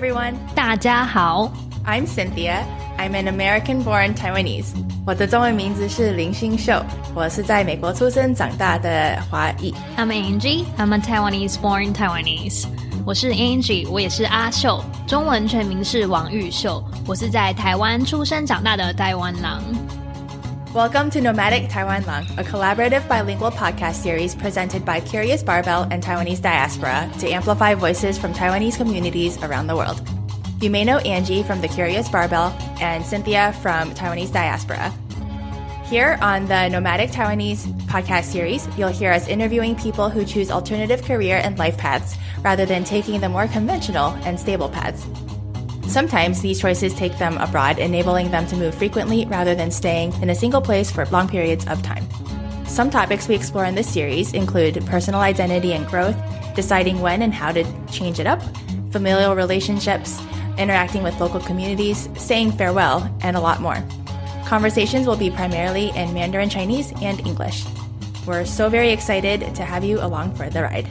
everyone. 大家好 I'm Cynthia. I'm an American-born Taiwanese. 我的中文名字是林欣秀，我是在美国出生长大的华裔。 ，I'm Angie. I'm a Taiwanese-born Taiwanese. 我是 Angie，我也是阿秀，中文全名是王玉秀，我是在台湾出生长大的台湾狼。 Welcome to Nomadic Taiwan Lang, a collaborative bilingual podcast series presented by Curious Barbell and Taiwanese Diaspora to amplify voices from Taiwanese communities around the world. You may know Angie from the Curious Barbell and Cynthia from Taiwanese Diaspora. Here on the Nomadic Taiwanese podcast series, you'll hear us interviewing people who choose alternative career and life paths rather than taking the more conventional and stable paths. Sometimes these choices take them abroad, enabling them to move frequently rather than staying in a single place for long periods of time. Some topics we explore in this series include personal identity and growth, deciding when and how to change it up, familial relationships, interacting with local communities, saying farewell, and a lot more. Conversations will be primarily in Mandarin Chinese and English. We're so very excited to have you along for the ride.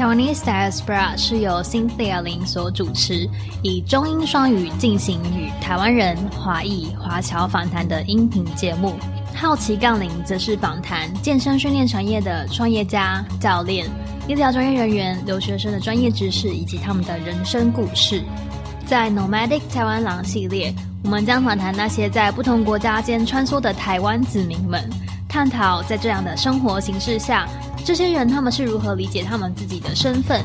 Taiwanese Diaspora 是由 Cynthia 林所主持，以中英双语进行与台湾人、华裔、华侨访谈的音频节目。好奇杠铃则是访谈健身训练产业的创业家、教练、医疗专业人员、留学生的专业知识以及他们的人生故事。在 Nomadic 台湾狼系列，我们将访谈那些在不同国家间穿梭的台湾子民们，探讨在这样的生活形式下，这些人他们是如何理解他们自己的身份，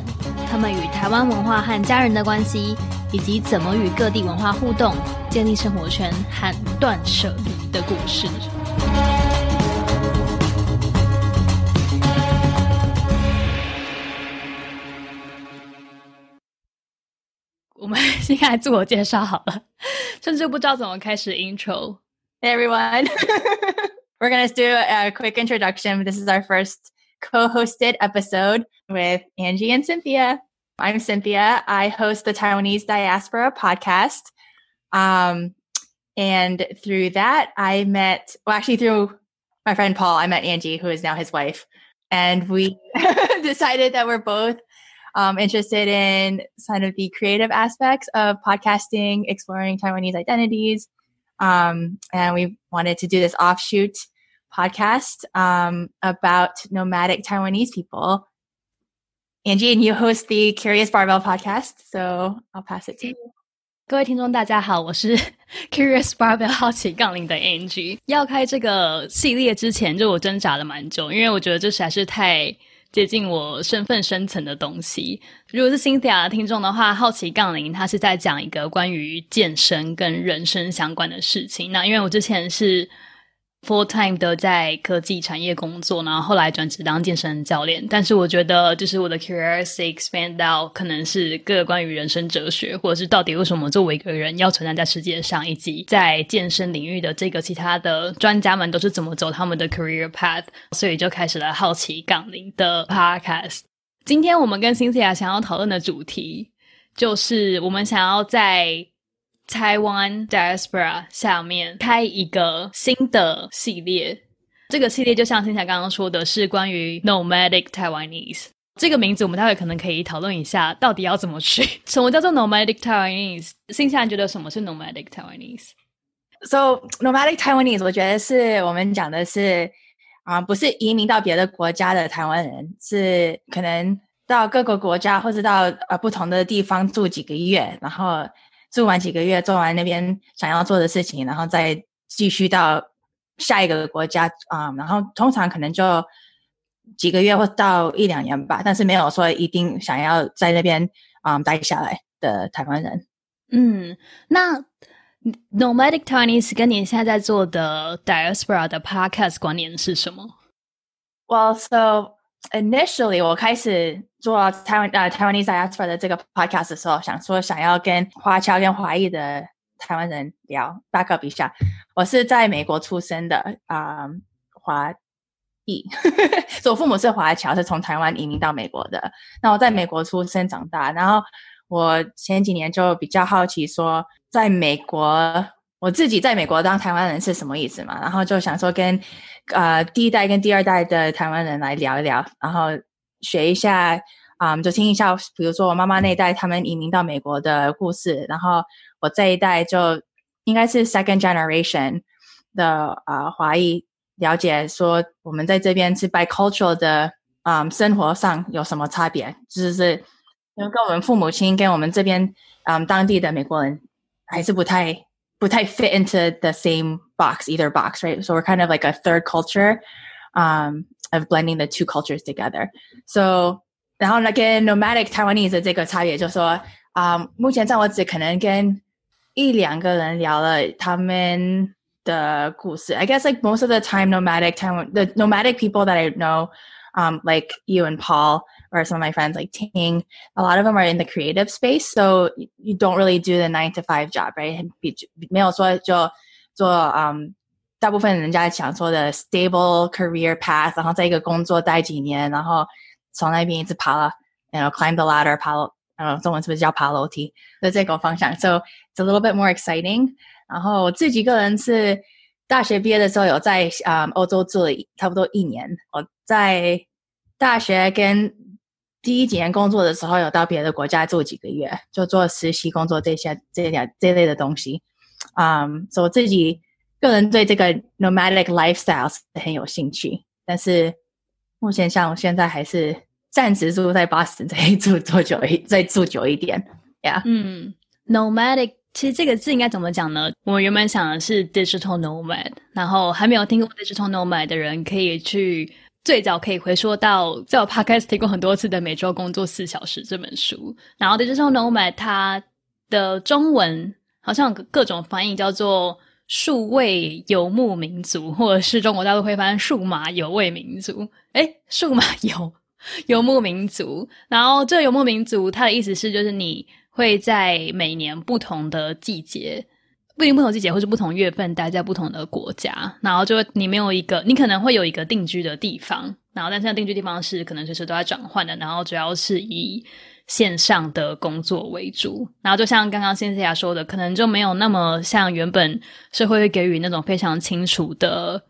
他们与台湾文化和家人的关系，以及怎么与各地文化互动，建立生活圈和断舍离的故事。我们先来自我介绍好了，甚至不知道怎么开始 intro。Hey everyone. We're going to do a quick introduction. This is our first co hosted episode with Angie and Cynthia. I'm Cynthia. I host the Taiwanese Diaspora podcast. Um, and through that, I met, well, actually, through my friend Paul, I met Angie, who is now his wife. And we decided that we're both um, interested in kind of the creative aspects of podcasting, exploring Taiwanese identities. Um, and we wanted to do this offshoot podcast um, about nomadic Taiwanese people. Angie, and you host the Curious Barbell podcast, so I'll pass it to you. 各位听众，大家好，我是 Curious Barbell 好奇杠铃的 Angie。要开这个系列之前，就我挣扎了蛮久，因为我觉得这实在是太接近我身份深层的东西。如果是 Cynthia 的听众的话，好奇杠铃它是在讲一个关于健身跟人生相关的事情。那因为我之前是 full time 的在科技产业工作，然后后来转职当健身教练。但是我觉得，就是我的 curiosity expand 到可能是各个关于人生哲学，或者是到底为什么作为一个人要存在在世界上，以及在健身领域的这个其他的专家们都是怎么走他们的 career path，所以就开始了好奇杠铃的 podcast。今天我们跟 Cynthia 想要讨论的主题，就是我们想要在台湾 diaspora 下面开一个新的系列。这个系列就像现在刚刚说的是关于 nomadic Taiwanese 这个名字，我们待会可能可以讨论一下，到底要怎么取？什么叫做 nomadic Taiwanese？新夏觉得什么是 nomadic Taiwanese？So nomadic Taiwanese，我觉得是我们讲的是啊、不是移民到别的国家的台湾人，是可能到各个国家或者到呃不同的地方住几个月，然后住完几个月，做完那边想要做的事情，然后再继续到下一个国家啊、然后通常可能就几个月或到一两年吧，但是没有说一定想要在那边啊、待下来的台湾人。嗯，那 nomadic Taiwanese 跟你现在在做的 diaspora 的 podcast 关联是什么？Well, so initially 我开始做台湾呃 Taiwanese diaspora 的这个 podcast 的时候，想说想要跟华侨跟华裔的台湾人聊 back up 一下。我是在美国出生的啊、华裔，所以我父母是华侨，是从台湾移民到美国的。那我在美国出生长大，然后我前几年就比较好奇说，在美国我自己在美国当台湾人是什么意思嘛？然后就想说跟呃第一代跟第二代的台湾人来聊一聊，然后学一下啊，就听一下，比如说我妈妈那一代他们移民到美国的故事，然后我这一代就应该是 second generation 的啊华裔，了解说我们在这边是 bicultural 的啊生活上有什么差别，就是跟我们父母亲跟我们这边嗯当地的美国人还是不太 不太 fit into the same box either box right so we're kind of like a third culture um of blending the two cultures together so 然后呢，跟 nomadic Taiwanese 的这个差别，就是说啊，目前在我只可能跟一两个人聊了他们的故事。I guess like most of the time, nomadic Taiwan, the nomadic people that I know, um, like you and Paul or some of my friends like Ting, a lot of them are in the creative space, so you don't really do the nine to five job, right? 没有说就做嗯。大部分人家想说的 stable career path，然后在一个工作待几年，然后从那边一直爬了，you know climb the ladder，爬了，呃，中文是不是叫爬楼梯？的这个方向，so it's a little bit more exciting。然后我自己个人是大学毕业的时候有在啊欧洲住了差不多一年。我在大学跟 第一几年工作的时候，有到别的国家住几个月，就做实习工作这些这点这类的东西。啊，所以我自己个人对这个 nomadic lifestyle 是很有兴趣，但是目前像我现在还是。暂时住在巴斯，再住多久一再住久一点呀？嗯，nomadic 其实这个字应该怎么讲呢？我原本想的是 digital nomad，然后还没有听过 digital nomad 的人，可以去最早可以回说到在我 podcast 提过很多次的《每周工作四小时》这本书。然后 digital nomad 它的中文好像各种翻译，叫做数位游牧民族，或者是中国大陆会翻数码游牧民族。哎，数码游。游牧民族，然后这游牧民族，它的意思是，就是你会在每年不同的季节，不一定不同季节或是不同月份，待在不同的国家，然后就你没有一个，你可能会有一个定居的地方，然后但是定居地方是可能随时都在转换的，然后主要是以线上的工作为主，然后就像刚刚仙子雅说的，可能就没有那么像原本社会会给予那种非常清楚的。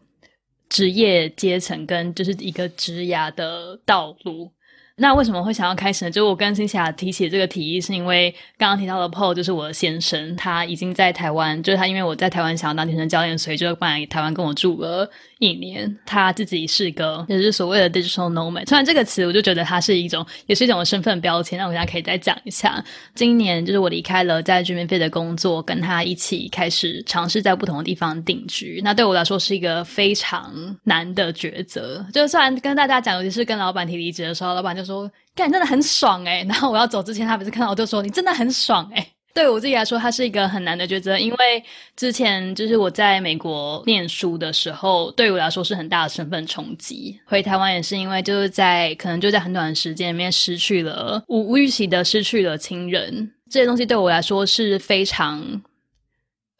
职业阶层跟就是一个职涯的道路。那为什么会想要开始呢？就我跟新霞提起这个提议，是因为刚刚提到的 Paul 就是我的先生，他已经在台湾，就是他因为我在台湾想要当健身教练，所以就搬来台湾跟我住了一年。他自己是个也是所谓的 digital nomad，虽然这个词我就觉得它是一种也是一种身份标签。那我现在可以再讲一下，今年就是我离开了在居民费的工作，跟他一起开始尝试在不同的地方定居。那对我来说是一个非常难的抉择。就虽然跟大家讲，尤其是跟老板提离职的时候，老板就。说干真的很爽哎，然后我要走之前，他不是看到我就说你真的很爽哎。对我自己来说，它是一个很难的抉择，因为之前就是我在美国念书的时候，对我来说是很大的身份冲击。回台湾也是因为就是在可能就在很短的时间里面失去了无无预期的失去了亲人，这些东西对我来说是非常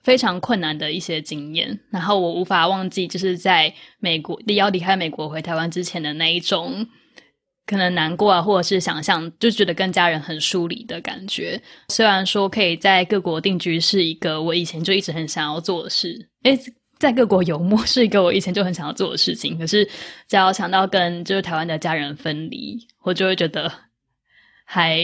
非常困难的一些经验。然后我无法忘记，就是在美国要离开美国回台湾之前的那一种。可能难过啊，或者是想象，就觉得跟家人很疏离的感觉。虽然说可以在各国定居是一个我以前就一直很想要做的事，诶，在各国游牧是一个我以前就很想要做的事情。可是只要想到跟就是台湾的家人分离，我就会觉得还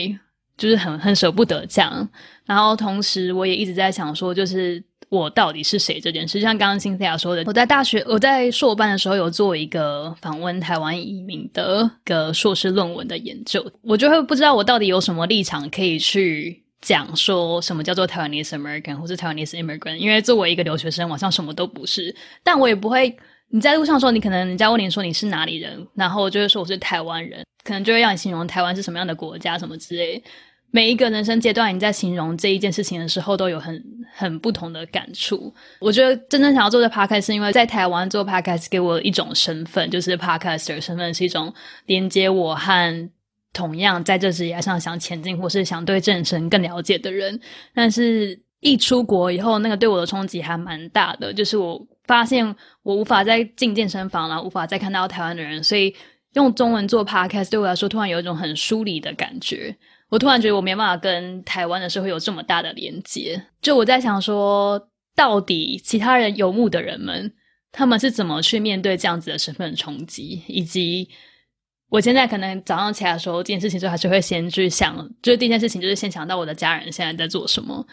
就是很很舍不得这样。然后同时我也一直在想说，就是。我到底是谁这件事，像刚刚辛菲亚说的，我在大学我在硕班的时候有做一个访问台湾移民的个硕士论文的研究，我就会不知道我到底有什么立场可以去讲说什么叫做台湾 Taiwanese American 或是台湾 Taiwanese immigrant，因为作为一个留学生，好像什么都不是，但我也不会你在路上说你可能人家问你说你是哪里人，然后就会说我是台湾人，可能就会让你形容台湾是什么样的国家什么之类。每一个人生阶段，你在形容这一件事情的时候，都有很很不同的感触。我觉得真正想要做的 podcast，是因为在台湾做 podcast 给我一种身份，就是 podcaster 身份是一种连接我和同样在这职业上想前进或是想对正生更了解的人。但是，一出国以后，那个对我的冲击还蛮大的，就是我发现我无法再进健身房了，无法再看到台湾的人，所以用中文做 podcast 对我来说，突然有一种很疏离的感觉。我突然觉得我没办法跟台湾的社会有这么大的连接。就我在想说，到底其他人游牧的人们，他们是怎么去面对这样子的身份冲击，以及我现在可能早上起来的时候，这件事情就还是会先去想，就是第一件事情就是先想到我的家人现在在做什么，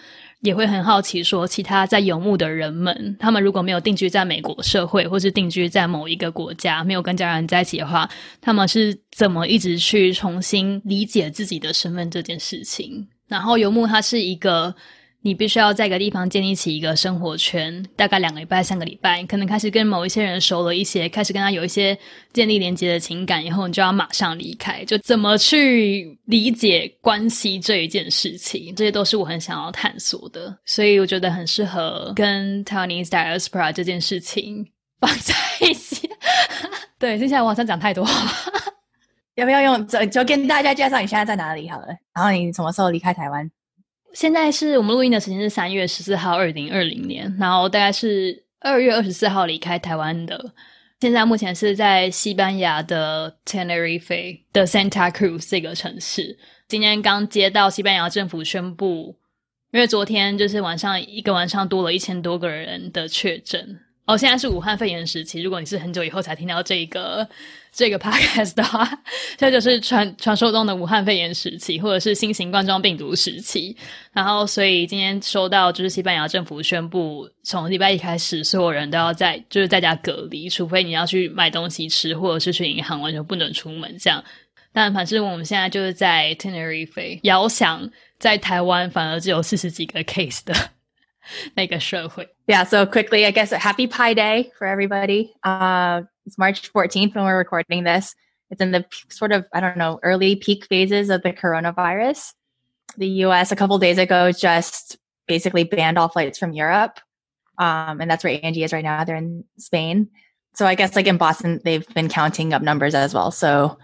也会很好奇说其他在游牧的人们，他们如果没有定居在美国社会，或是定居在某一个国家，没有跟家人在一起的话，他们是怎么一直去重新理解自己的身份这件事情？然后游牧它是一个。你必须要在一个地方建立起一个生活圈，大概两个礼拜、三个礼拜，可能开始跟某一些人熟了一些，开始跟他有一些建立连接的情感，以后你就要马上离开。就怎么去理解关系这一件事情，这些都是我很想要探索的。所以我觉得很适合跟 Taiwanese diaspora 这件事情放在一起。对，接下来我好像讲太多，要不要用就就跟大家介绍你现在在哪里好了？然后你什么时候离开台湾？现在是我们录音的时间是三月十四号，二零二零年，然后大概是二月二十四号离开台湾的。现在目前是在西班牙的 Tenerife 的 Santa Cruz 这个城市。今天刚接到西班牙政府宣布，因为昨天就是晚上一个晚上多了一千多个人的确诊。哦，现在是武汉肺炎时期。如果你是很久以后才听到这个这个 podcast 的话，这就是传传说中的武汉肺炎时期，或者是新型冠状病毒时期。然后，所以今天收到就是西班牙政府宣布，从礼拜一开始，所有人都要在就是在家隔离，除非你要去买东西吃，或者是去银行，完全不能出门。这样，但反正我们现在就是在 Tenerife，遥想在台湾反而只有四十几个 case 的。那个社会。Yeah, so quickly, I guess a happy Pi Day for everybody. Uh, it's March 14th when we're recording this. It's in the sort of, I don't know, early peak phases of the coronavirus. The US a couple days ago just basically banned all flights from Europe. Um, and that's where Angie is right now. They're in Spain. So I guess like in Boston, they've been counting up numbers as well. So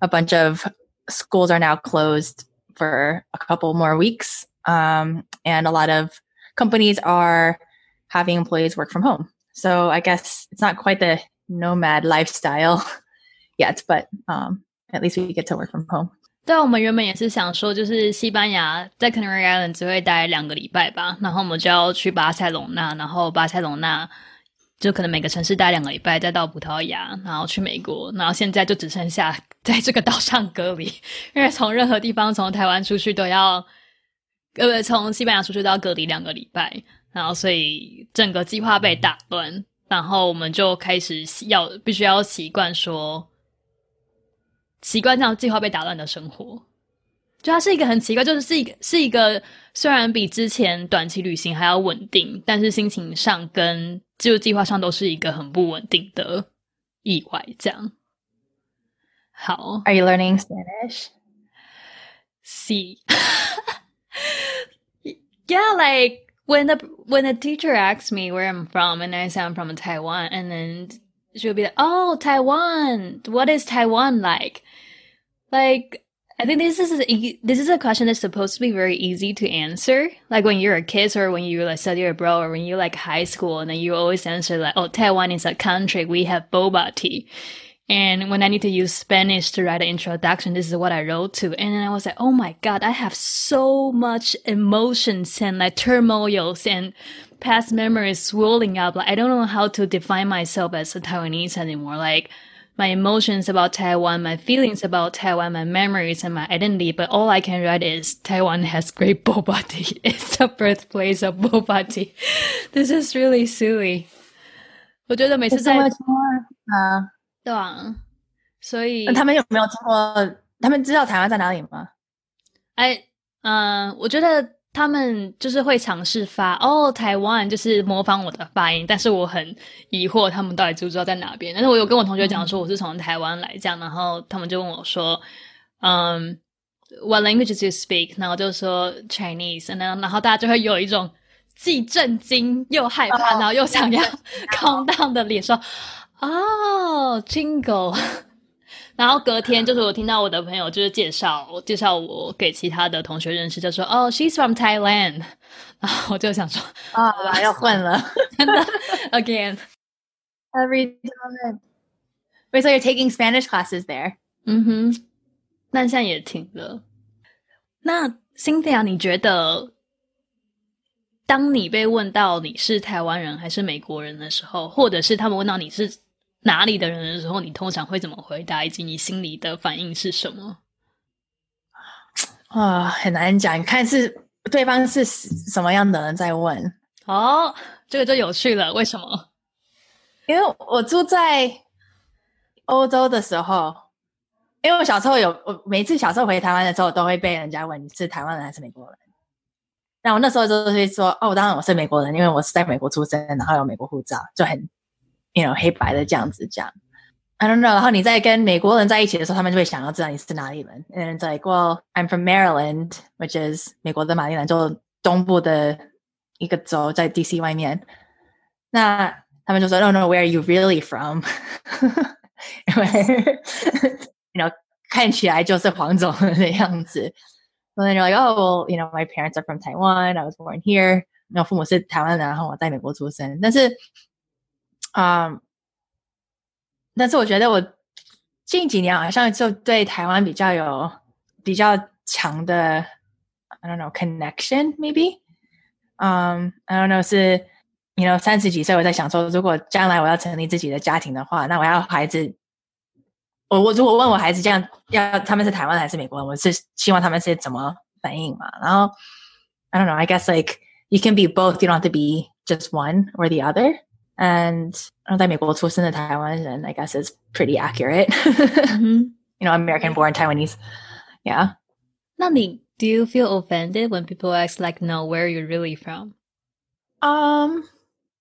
a bunch of schools are now closed for a couple more weeks. Um, and a lot of companies are having employees work from home. So I guess it's not quite the nomad lifestyle yet, but um, at least we get to work from home. 对，我们原本也是想说，就是西班牙在 Canary Island 只会待两个礼拜吧，然后我们就要去巴塞隆纳，然后巴塞隆纳就可能每个城市待两个礼拜，再到葡萄牙，然后去美国，然后现在就只剩下在这个岛上隔离，因为从任何地方从台湾出去都要呃，从西班牙出去都要隔离两个礼拜， 然后所以整个计划被打乱，然后我们就开始要必须要习惯说，习惯这样计划被打乱的生活，就它是一个很奇怪，就是是一个是一个虽然比之前短期旅行还要稳定，但是心情上跟就计划上都是一个很不稳定的意外。这样好，Are you learning Spanish? See. yeah, like when the when the teacher asks me where I'm from, and I say I'm from Taiwan, and then she'll be like, "Oh, Taiwan. What is Taiwan like?" Like, I think this is a, this is a question that's supposed to be very easy to answer. Like when you're a kid, or when you like study abroad, or when you're like high school, and then you always answer like, "Oh, Taiwan is a country. We have boba tea." And when I need to use Spanish to write an introduction, this is what I wrote to. And then I was like, oh my God, I have so much emotions and like turmoils and past memories swirling up. Like, I don't know how to define myself as a Taiwanese anymore. Like, my emotions about Taiwan, my feelings about Taiwan, my memories and my identity. But all I can write is Taiwan has great boba tea. It's the birthplace of boba tea. This is really silly. 我觉得每次在啊。 对啊，所以那他们有没有听过？他们知道台湾在哪里吗？哎，嗯，我觉得他们就是会尝试发哦，台湾就是模仿我的发音，但是我很疑惑他们到底知不知道在哪边。但是我有跟我同学讲说我是从台湾来，这样，然后他们就问我说，嗯，What language do you speak？然后就说 Chinese，然后然后大家就会有一种既震惊又害怕，然后又想要 空荡的脸说。哦，Jingle，然后隔天就是我听到我的朋友就是介绍介绍我给其他的同学认识，就说哦，She's from Thailand，然后我就想说啊，要混了，真的，Again，Every time。Wait, so you're taking Spanish classes there？嗯哼，那现在也停了。那 Cynthia，你觉得？当你被问到你是台湾人还是美国人的时候，或者是他们问到你是哪里的人的时候，你通常会怎么回答，以及你心里的反应是什么？啊，很难讲，看是对方是什么样的人在问。哦，这个就有趣了，为什么？因为我住在欧洲的时候，因为我小时候有，我每次小时候回台湾的时候，都会被人家问你是台湾人还是美国人。那我那时候就会说，哦，当然我是美国人，因为我是在美国出生，然后有美国护照，就很 ，you know，黑白的这样子讲。I don't know。然后你在跟美国人在一起的时候，他们就会想要知道你是哪里人。And it's like, well, I'm from Maryland, which is 美国的马里兰州东部的一个州，在 DC 外面。那他们就说，No, no, where are you really from? 因为，you know，看起来就是黄种人的样子。And then you're like, oh, well, you know, my parents are from Taiwan. I was born here. 然后父母是台湾人，然后我在美国出生。但是， 嗯，但是我觉得我近几年好像就对台湾比较有比较强的，I don't know connection maybe。嗯，I don't know 是，you know 三十几岁我在想说，如果将来我要成立自己的家庭的话，那我要孩子。我我如果问我孩子这样要他们是台湾还是美国人，我是希望他们是怎么反应嘛？然后 I don't know, I guess like you can be both, you don't have to be just one or the other. And 在美国出生的台湾人 I guess is pretty accurate. mm-hmm. You know, American born Taiwanese. Yeah. 那你 do you feel offended when people ask like no where are you really from? Um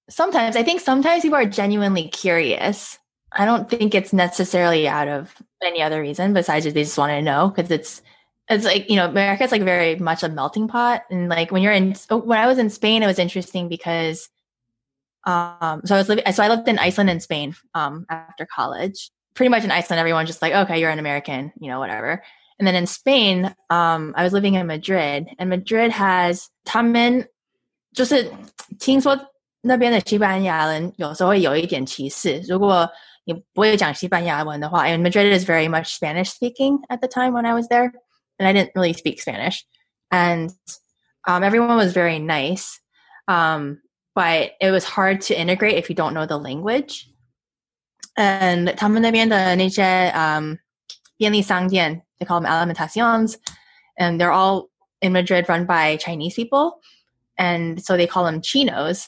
sometimes I think sometimes people are genuinely curious I don't think it's necessarily out of any other reason besides they just want to know because it's it's like you know America's like very much a melting pot and like when you're in oh, when I was in Spain it was interesting because um so I was living so I lived in Iceland and Spain um after college pretty much in Iceland everyone just like okay you're an American you know whatever and then in Spain um I was living in Madrid and Madrid has 他们就是听说那边的西班牙人有时候会有一点歧视，如果你不会讲西班牙文的话，and Madrid is very much Spanish speaking at the time when I was there, and I didn't really speak Spanish, and um, everyone was very nice, um, but it was hard to integrate if you don't know the language. And 他们那边的那些 um, 便利商店, they call them alimentaciones, and they're all in Madrid run by Chinese people, and so they call them chinos.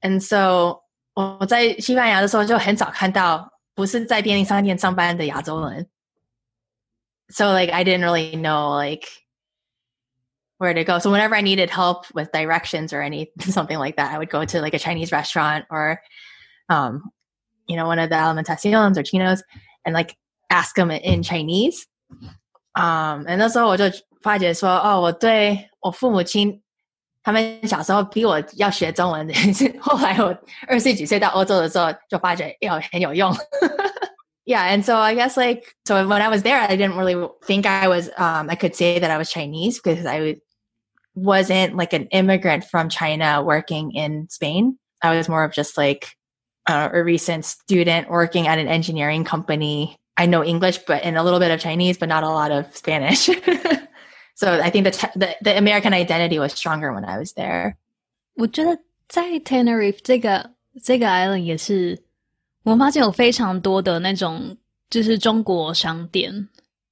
And so 我在西班牙的时候就很少看到不是在便利商店上班的亚洲人。So like I didn't really know like where to go. So whenever I needed help with directions or any something like that, I would go to like a Chinese restaurant or um you know one of the alimentaciones or chinos and like ask them in Chinese. Um and 那时候我就发觉说哦我对我父母亲他们小时候逼我要学中文，后来我二十几岁到欧洲的时候，就发觉有很有用。yeah, and so I guess like so when I was there, I didn't really think I was um, I could say that I was Chinese because I wasn't like an immigrant from China working in Spain. I was more of just like uh, a recent student working at an engineering company. I know English, but and a little bit of Chinese, but not a lot of Spanish. So I think the, the the American identity was stronger when I was there. 我觉得在 Tenerife 这个这个 island 也是，我发现有非常多的那种就是中国商店，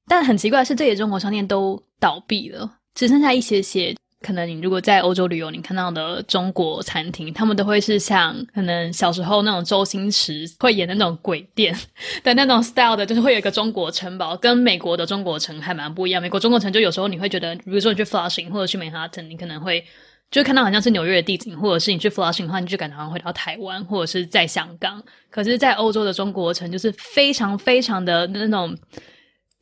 但很奇怪的是，这些中国商店都倒闭了，只剩下一些些。 可能你如果在欧洲旅游，你看到的中国餐厅，他们都会是像可能小时候那种周星驰会演的那种鬼店 的那种 style 的，就是会有一个中国城堡，跟美国的中国城还蛮不一样。美国中国城就有时候你会觉得，比如说你去 Flushing 或者去 Manhattan，你可能会就看到好像是纽约的地景，或者是你去 Flushing 的话，你就感觉好像回到台湾或者是在香港。可是，在欧洲的中国城就是非常非常的那种。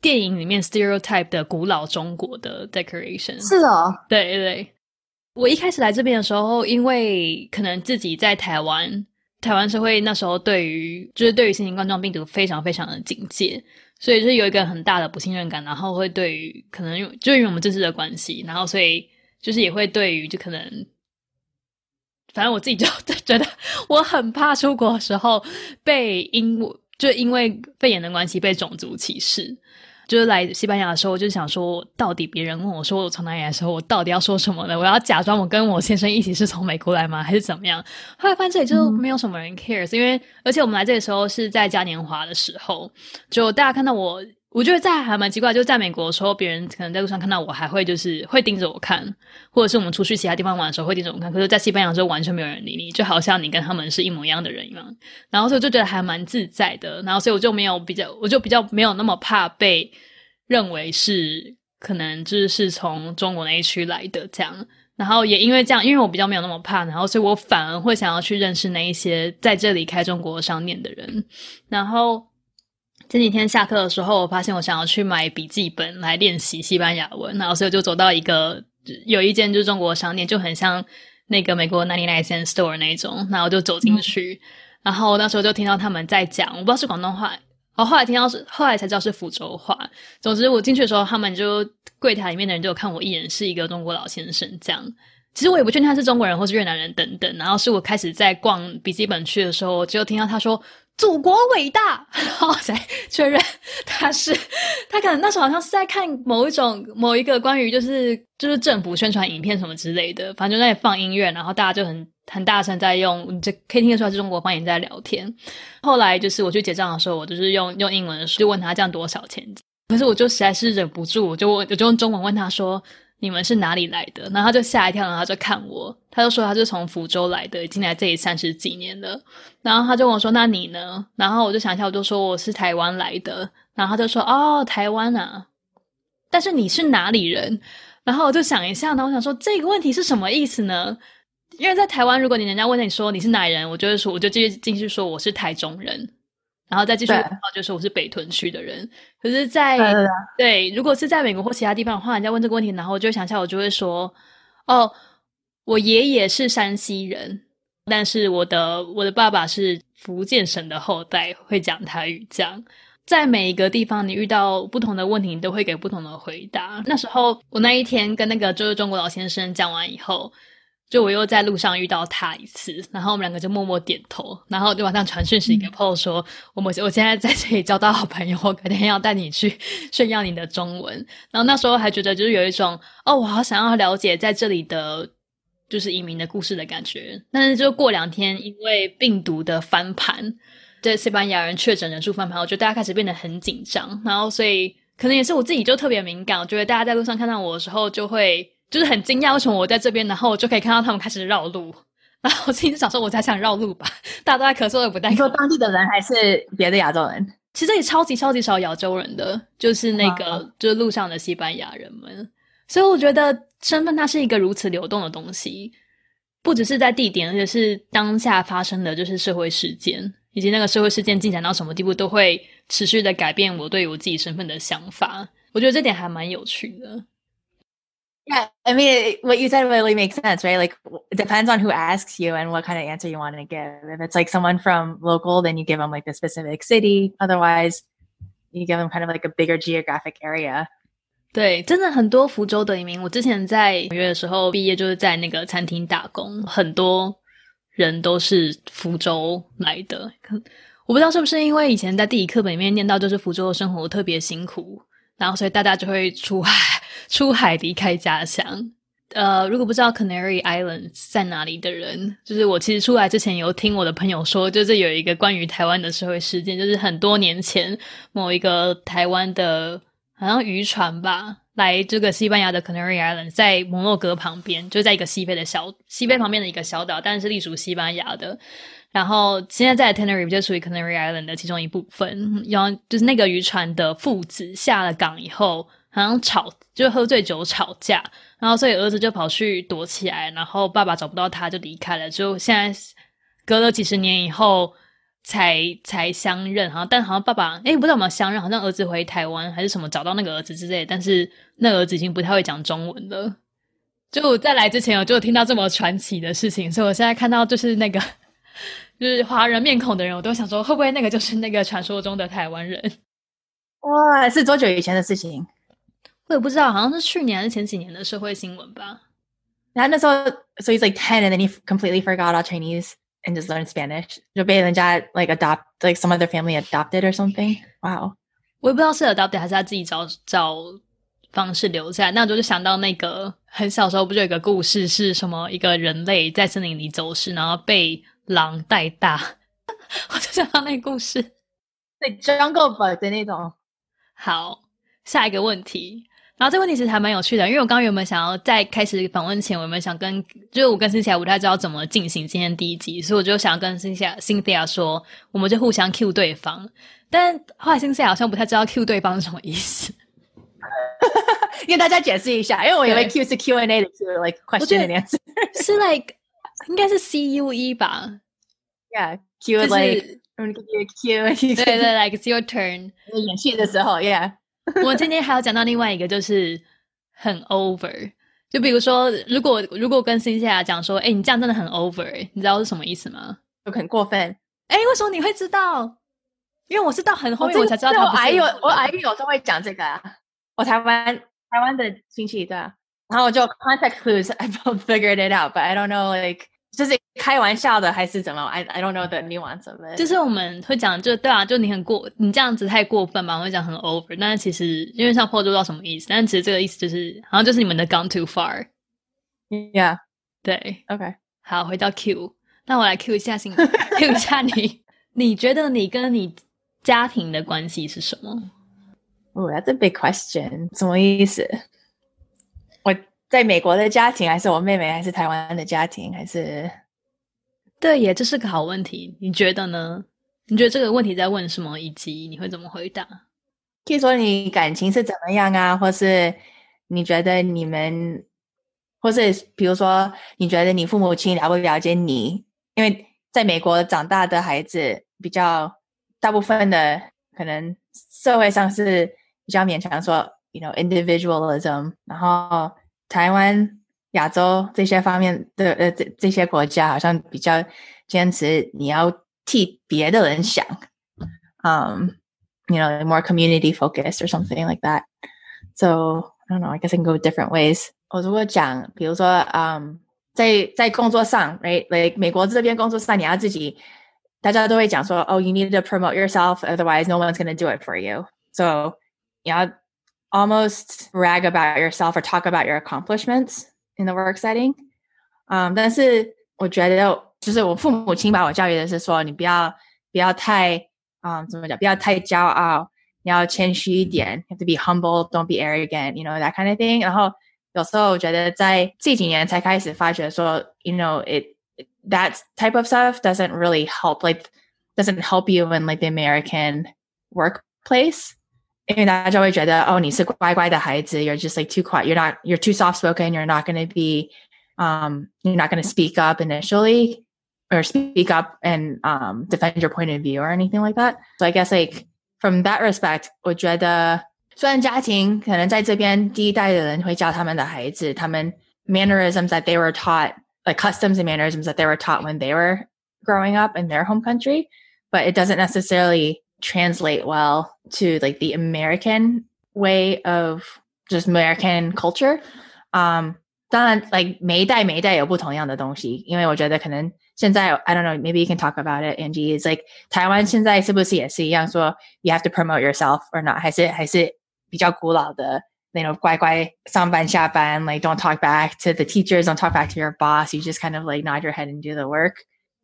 电影里面 stereotype 的古老中国的 decoration 是哦，对对。我一开始来这边的时候，因为可能自己在台湾，台湾社会那时候对于就是对于新型冠状病毒非常非常的警戒，所以就是有一个很大的不信任感，然后会对于可能就因为我们政治的关系，然后所以就是也会对于就可能，反正我自己就觉得我很怕出国的时候被因就因为肺炎的关系被种族歧视。就是来西班牙的时候，我就想说，到底别人问我说我从哪里来的时候，我到底要说什么呢？我要假装我跟我先生一起是从美国来吗？还是怎么样？后来发现这里就没有什么人 cares，因为而且我们来这里的时候是在嘉年华的时候，就大家看到我。我觉得在还蛮奇怪，就在美国的时候，别人可能在路上看到我，还会就是会盯着我看，或者是我们出去其他地方玩的时候会盯着我看。可是，在西班牙的时候，完全没有人理你，就好像你跟他们是一模一样的人一样。然后，所以我就觉得还蛮自在的。然后，所以我就没有比较，我就比较没有那么怕被认为是可能就是是从中国那一区来的这样。然后也因为这样，因为我比较没有那么怕，然后所以我反而会想要去认识那一些在这里开中国商店的人。然后。前几天下课的时候，我发现我想要去买笔记本来练习西班牙文，然后所以我就走到一个有一间就是中国商店，就很像那个美国 Ninety Nine Cent Store 那种，然后就走进去，然后那时候就听到他们在讲，我不知道是广东话，哦，后来听到是后来才知道是福州话。总之我进去的时候，他们就柜台里面的人就看我一眼，是一个中国老先生这样。其实我也不确定他是中国人或是越南人等等。然后是我开始在逛笔记本区的时候，就听到他说。祖国伟大，然后才确认他是他可能那时候好像是在看某一种某一个关于就是就是政府宣传影片什么之类的，反正就在放音乐，然后大家就很很大声在用，这可以听得出来是中国方言在聊天。后来就是我去结账的时候，我就是用用英文就问他这样多少钱，可是我就实在是忍不住，我就我就用中文问他说。你们是哪里来的？然后他就吓一跳，然后他就看我，他就说他是从福州来的，已经来这里三十几年了。然后他就问我说：“那你呢？”然后我就想一下，我就说我是台湾来的。然后他就说：“哦，台湾啊，但是你是哪里人？”然后我就想一下，然后我想说这个问题是什么意思呢？因为在台湾，如果你人家问你说你是哪人，我就会说，我就继续继续说我是台中人。然后再继续，就是我是北屯区的人。可是，在对，如果是在美国或其他地方的话，人家问这个问题，然后我就想一下，我就会说：哦，我爷爷是山西人，但是我的我的爸爸是福建省的后代，会讲台语。这样，在每一个地方，你遇到不同的问题，你都会给不同的回答。那时候，我那一天跟那个就是中国老先生讲完以后。就我又在路上遇到他一次，然后我们两个就默默点头，然后就晚上传讯息给 Paul 说：“我们我现在在这里交到好朋友，我改天要带你去炫耀你的中文。”然后那时候还觉得就是有一种哦，我好想要了解在这里的，就是移民的故事的感觉。但是就过两天，因为病毒的翻盘，对西班牙人确诊人数翻盘，我觉得大家开始变得很紧张。然后所以可能也是我自己就特别敏感，我觉得大家在路上看到我的时候就会。就是很惊讶，为什么我在这边，然后我就可以看到他们开始绕路，然后我自己就想说，我才想绕路吧，大家都在咳嗽，也不带。你说当地的人还是别的亚洲人？其实这里超级超级少亚洲人的，就是那个就是路上的西班牙人们。所以我觉得身份它是一个如此流动的东西，不只是在地点，而且是当下发生的就是社会事件，以及那个社会事件进展到什么地步，都会持续的改变我对我自己身份的想法。我觉得这点还蛮有趣的。Yeah, I mean, what you said really makes sense, right? Like, it depends on who asks you and what kind of answer you want to give. If it's like someone from local, then you give them like the specific city. Otherwise, you give them kind of like a bigger geographic area. 对，真的很多福州的移民。我之前在纽约的时候毕业，就是在那个餐厅打工，很多人都是福州来的。我不知道是不是因为以前在地理课本里面念到，就是福州的生活特别辛苦， 然后所以大家就会出海。出海离开家乡，呃，如果不知道 Canary Islands 在哪里的人，就是我其实出来之前有听我的朋友说，就是有一个关于台湾的社会事件，就是很多年前某一个台湾的，好像渔船吧，来这个西班牙的 Canary Islands，在摩洛哥旁边，就在一个西非的小西非旁边的一个小岛，但是隶属西班牙的。然后现在在 Tenerife 就属于 Canary Island 的其中一部分。然后就是那个渔船的父子下了港以后。好像吵，就喝醉酒吵架，然后所以儿子就跑去躲起来，然后爸爸找不到他就离开了。就现在隔了几十年以后才才相认，好像但好像爸爸哎不知道有没有相认，好像儿子回台湾还是什么找到那个儿子之类，但是那儿子已经不太会讲中文了。就在来之前我就听到这么传奇的事情，所以我现在看到就是那个就是华人面孔的人，我都想说会不会那个就是那个传说中的台湾人？哇，是多久以前的事情？我也不知道，好像是去年还是前几年的社会新闻吧。然后那时候，so he's like ten, and then he completely forgot all Chinese and just learned Spanish. 就被人家 like adopt, like some other family adopted or something. Wow. 我也不知道是 adopted 还是他自己找找方式留下。那我就想到那个很小时候不就有一个故事，是什么一个人类在森林里走失，然后被狼带大。我就想到那个故事，对 Jungle Book 的那种。好，下一个问题。然后这个问题其实还蛮有趣的，因为我刚刚原本想要在开始访问前，我们想跟，就是我跟辛西亚不太知道怎么进行今天第一集，所以我就想跟辛西亚、辛西亚说，我们就互相 Q 对方。但后来辛西亚好像不太知道 Q 对方是什么意思，跟大家解释一下，因为我以为 Q 是 Q and A 的 Q，like question and answer，是 like 应该是 C U E 吧？Yeah，Q like I'm gonna give you a Q，对对，like it's your turn。演戏的时候，Yeah。我今天还要讲到另外一个，就是很 over。就比如说，如果如果跟新西亚讲说，哎，你这样真的很 over，你知道是什么意思吗？就很过分。哎，为什么你会知道？因为我是到很后面我才知道。我阿姨有我阿姨有时候会讲这个啊。我台湾台湾的亲戚对啊，然后我就 context clues，I figured it out，but I don't know like。就是开玩笑的还是怎么？I I don't know the nuance of it。就是我们会讲，就对啊，就你很过，你这样子太过分嘛，会讲很 over。但是其实因为像破都知道什么意思，但其实这个意思就是好像就是你们的 gone too far。Yeah，对，OK。好，回到 Q，那我来 Q 一下新 Q 一下你，你觉得你跟你家庭的关系是什么？Oh, that's a big question。什么意思？我。在美国的家庭，还是我妹妹，还是台湾的家庭，还是？对，也这是个好问题。你觉得呢？你觉得这个问题在问什么？以及你会怎么回答？可以说你感情是怎么样啊？或是你觉得你们，或是比如说，你觉得你父母亲了不了解你？因为在美国长大的孩子，比较大部分的可能社会上是比较勉强说，you know individualism，然后。台湾、亚洲这些方面的呃，这这些国家好像比较坚持你要替别的人想，嗯，you know more community focused or something like that. So I don't know. I guess I can go different ways. 我如果讲，比如说，嗯，在在工作上，right，like 美国这边工作上，你要自己，大家都会讲说，oh, you need to promote yourself, otherwise no one's going to do it for you. So 你要 almost brag about yourself or talk about your accomplishments in the work setting。嗯，但是我觉得，就是我父母亲把我教育的是说，你不要不要太嗯，怎么讲，不要太骄傲，你要谦虚一点，have to be humble, don't be arrogant, you know that kind of thing。然后有时候我觉得在这几年才开始发觉说，you know it that type of stuff doesn't really help, like doesn't help you in like the American workplace。 因为大家会觉得哦，你是乖乖的孩子，you're just like too quiet, you're not, you're too soft spoken, you're not going to be, um, you're not going to speak up initially or speak up and um defend your point of view or anything like that. So I guess like from that respect，我觉得虽然家庭可能在这边第一代的人会教他们的孩子，他们 mannerisms that they were taught, like customs and mannerisms that they were taught when they were growing up in their home country, but it doesn't necessarily translate well to like the American way of just American culture. Um, 当然，like 每一代每一代有不同样的东西，因为我觉得可能现在 I don't know maybe you can talk about it Angie is like 台湾现在是不是也是一样说 you have to promote yourself or not 还是还是比较古老的那种乖乖上班下班 like don't talk back to the teachers don't talk back to your boss you just kind of like nod your head and do the work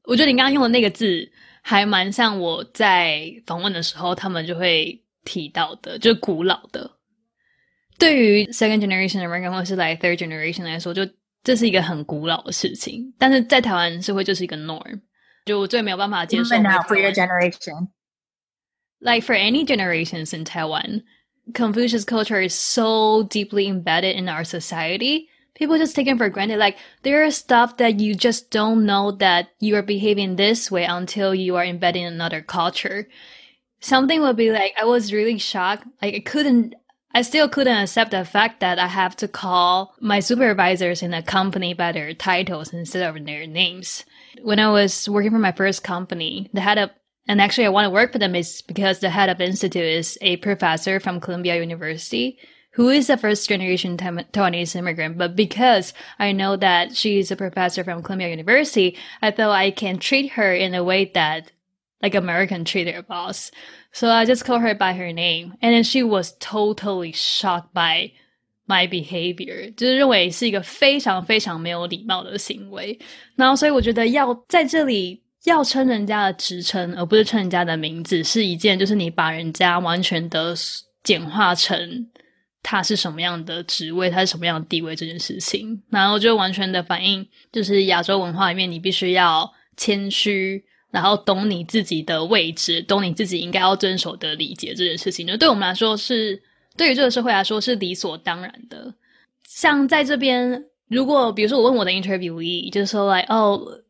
我觉得你刚刚用的那个字 还蛮像我在访问的时候，他们就会提到的，就古老的。对于 second generation American 或是来 third generation 来说，就这是一个很古老的事情。但是在台湾社会就是一个 norm，就我最没有办法接受。For your generation, like for any generations in Taiwan, Confucius culture is so deeply embedded in our society people just take it for granted. Like there are stuff that you just don't know that you are behaving this way until you are embedding another culture. Something would be like, I was really shocked. Like I couldn't, I still couldn't accept the fact that I have to call my supervisors in a company by their titles instead of their names. When I was working for my first company, the head of and actually I want to work for them is because the head of institute is a professor from Columbia University who is a first generation Taiwanese immigrant, but because I know that she's a professor from Columbia University, I thought I can treat her in a way that like American treat their boss. So I just called her by her name, and then she was totally shocked by my behavior，就是认为是一个非常非常没有礼貌的行为。然后，所以我觉得要在这里要称人家的职称，而不是称人家的名字，是一件就是你把人家完全的简化成 他是什么样的职位，他是什么样的地位这件事情。然后就完全的反映，就是亚洲文化里面，你必须要谦虚。然后懂你自己的位置，懂你自己应该要遵守的礼节这件事情，就对我们来说是，对于这个社会来说是理所当然的。像在这边，如果比如说我问我的 interviewee，就是说，like，哦，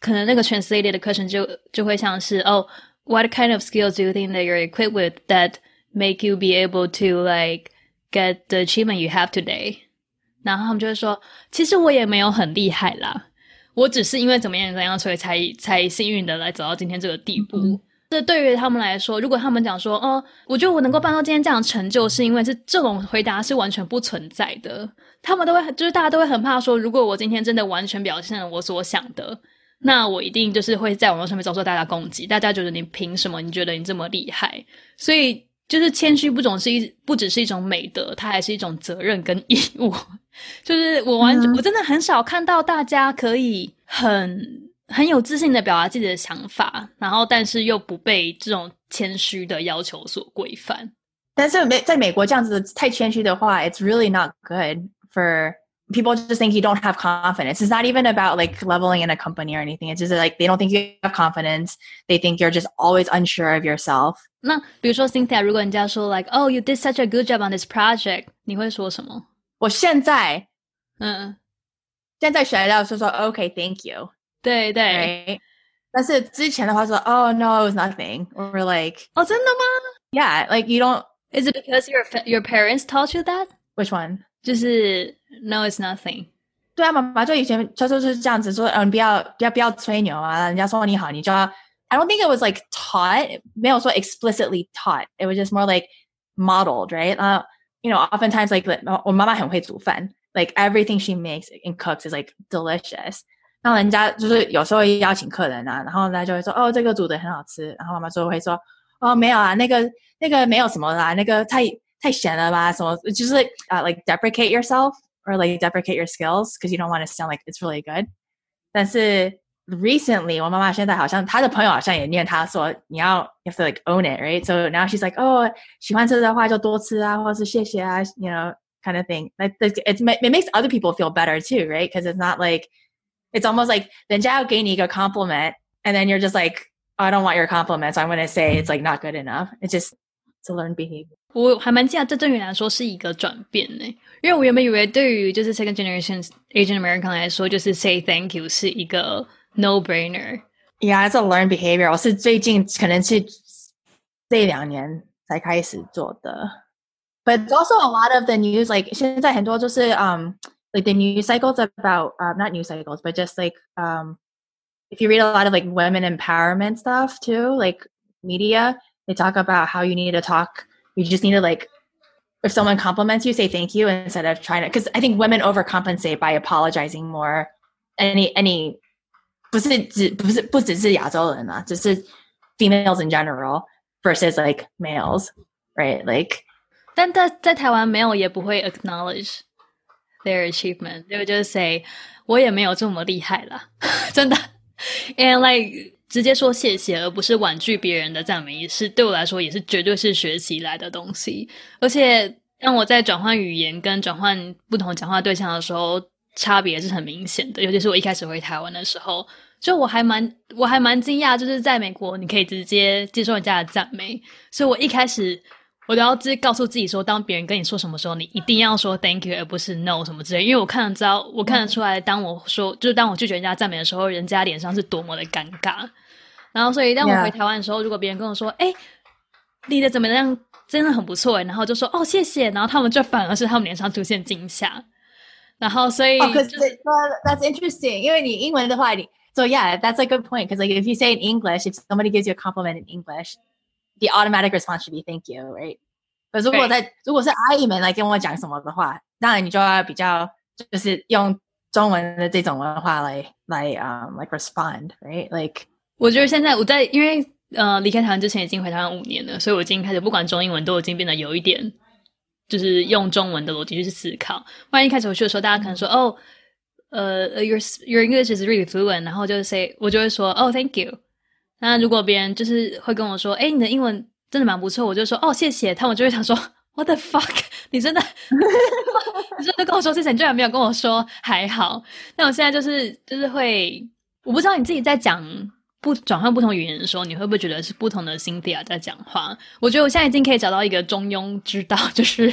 可能那个 translated 的课程就就会像是，哦，what kind of skills do you think that you're equipped with that make you be able to like get the achievement you have today？然后他们就会说，其实我也没有很厉害啦。我只是因为怎么样怎样，所以才才幸运的来走到今天这个地步。这对于他们来说，如果他们讲说，哦，我觉得我能够办到今天这样成就，是因为这这种回答是完全不存在的。他们都会，就是大家都会很怕说，如果我今天真的完全表现了我所想的，那我一定就是会在网络上面遭受大家攻击。大家觉得你凭什么？你觉得你这么厉害？所以。就是谦虚不总是一不只是一种美德，它还是一种责任跟义务。就是我完全我真的很少看到大家可以很很有自信的表达自己的想法，然后但是又不被这种谦虚的要求所规范。但是美在美国这样子太谦虚的话，it's really not good for people. Just think you don't have confidence. It's not even about like leveling in a company or anything. It's just like they don't think you have confidence. They think you're just always unsure of yourself. 那比如说 Cynthia，如果人家说 like oh you did such a good job on this project，你会说什么？我现在，嗯，现在学到就说 OK thank you，对对。但是之前的话说 oh no it was nothing or like 哦真的吗？Yeah like you don't. Is it because your your parents taught you that? Which one? 就是 no it's nothing。对啊，妈妈就以前就就是这样子说，嗯，不要不要不要吹牛啊，人家说你好，你就要 I don't think it was like taught, also explicitly taught. It was just more like modeled, right? Uh, you know, oftentimes like like everything she makes and cooks is like delicious. 那人家就是有时候邀请客人啊，然后呢就会说哦这个煮的很好吃，然后妈妈就会说哦没有啊那个那个没有什么啦，那个太 太咸了吧什么，就是 like uh, like deprecate yourself or like deprecate your skills because you don't want to sound like it's really good. 但是 recently 我妈妈现在好像她的朋友好像也念她说你要 you have to like own it right so now she's like oh 喜欢吃的话就多吃啊或是谢谢啊 you know kind of thing like it's it makes other people feel better too right because it's not like it's almost like 人家要给你一个 compliment and then you're just like oh, I don't want your compliment so I'm going to say it's like not good enough it's just to learn behavior 我还蛮惊讶，这对于来说是一个转变呢。因为我原本以为对于就是 second generation Asian American 来说，就是 say thank you 是一个 no brainer. Yeah, it's a learned behavior. 我是最近可能是这两年才开始做的。But also a lot of the news, like 现在很多就是 um like the news cycles about uh, not news cycles, but just like um if you read a lot of like women empowerment stuff too, like media, they talk about how you need to talk. You just need to like if someone compliments you, say thank you instead of trying to. Because I think women overcompensate by apologizing more. Any any 不是只不是不只是亚洲人啊，只是 females in general versus like males, right? Like，但在在台湾没有也不会 acknowledge their achievement，就就是 say 我也没有这么厉害啦，真的。And like 直接说谢谢，而不是婉拒别人的赞美，也是对我来说也是绝对是学习来的东西。而且让我在转换语言跟转换不同讲话对象的时候。差别是很明显的，尤其是我一开始回台湾的时候，就我还蛮我还蛮惊讶，就是在美国你可以直接接受人家的赞美，所以我一开始我都要自己告诉自己说，当别人跟你说什么时候，你一定要说 thank you 而不是 no 什么之类，因为我看得知道，我看得出来，当我说就是当我拒绝人家赞美的时候，人家脸上是多么的尴尬。然后，所以当我回台湾的时候，如果别人跟我说，哎，你的怎么样，真的很不错，然后就说哦谢谢，然后他们就反而是他们脸上出现惊吓。然后所以 oh, cause that's interesting. 因为你英文的话，你 so yeah, that's a good point. Because like if you say in English, if somebody gives you a compliment in English, the automatic response should be thank you, right? 可如果在如果是阿姨们来跟我讲什么的话，当然你就要比较就是用中文的这种文化来来啊、um, like respond, right? Like 我觉得现在我在因为呃离开台湾之前已经回台湾五年了，所以我已经开始不管中英文都已经变得有一点，就是用中文的逻辑去思考。万一开始回去的时候，大家可能说哦，呃，your your English is really fluent，然后就是 say 我就会说哦，thank you。那如果别人就是会跟我说，哎，你的英文真的蛮不错，我就说哦，谢谢。他们就会想说，what the fuck，你真的，你真的跟我说谢谢，你居然没有跟我说还好。那我现在就是就是会，我不知道你自己在讲不转换不同语言的时候，你会不会觉得是不同的心底啊在讲话？我觉得我现在已经可以找到一个中庸之道，就是。